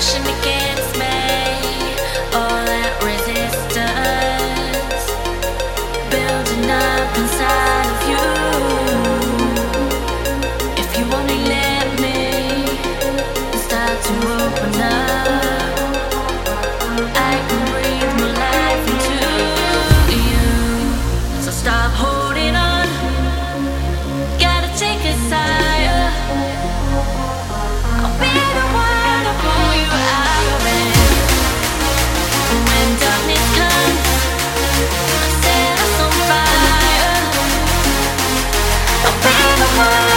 是你 Bye.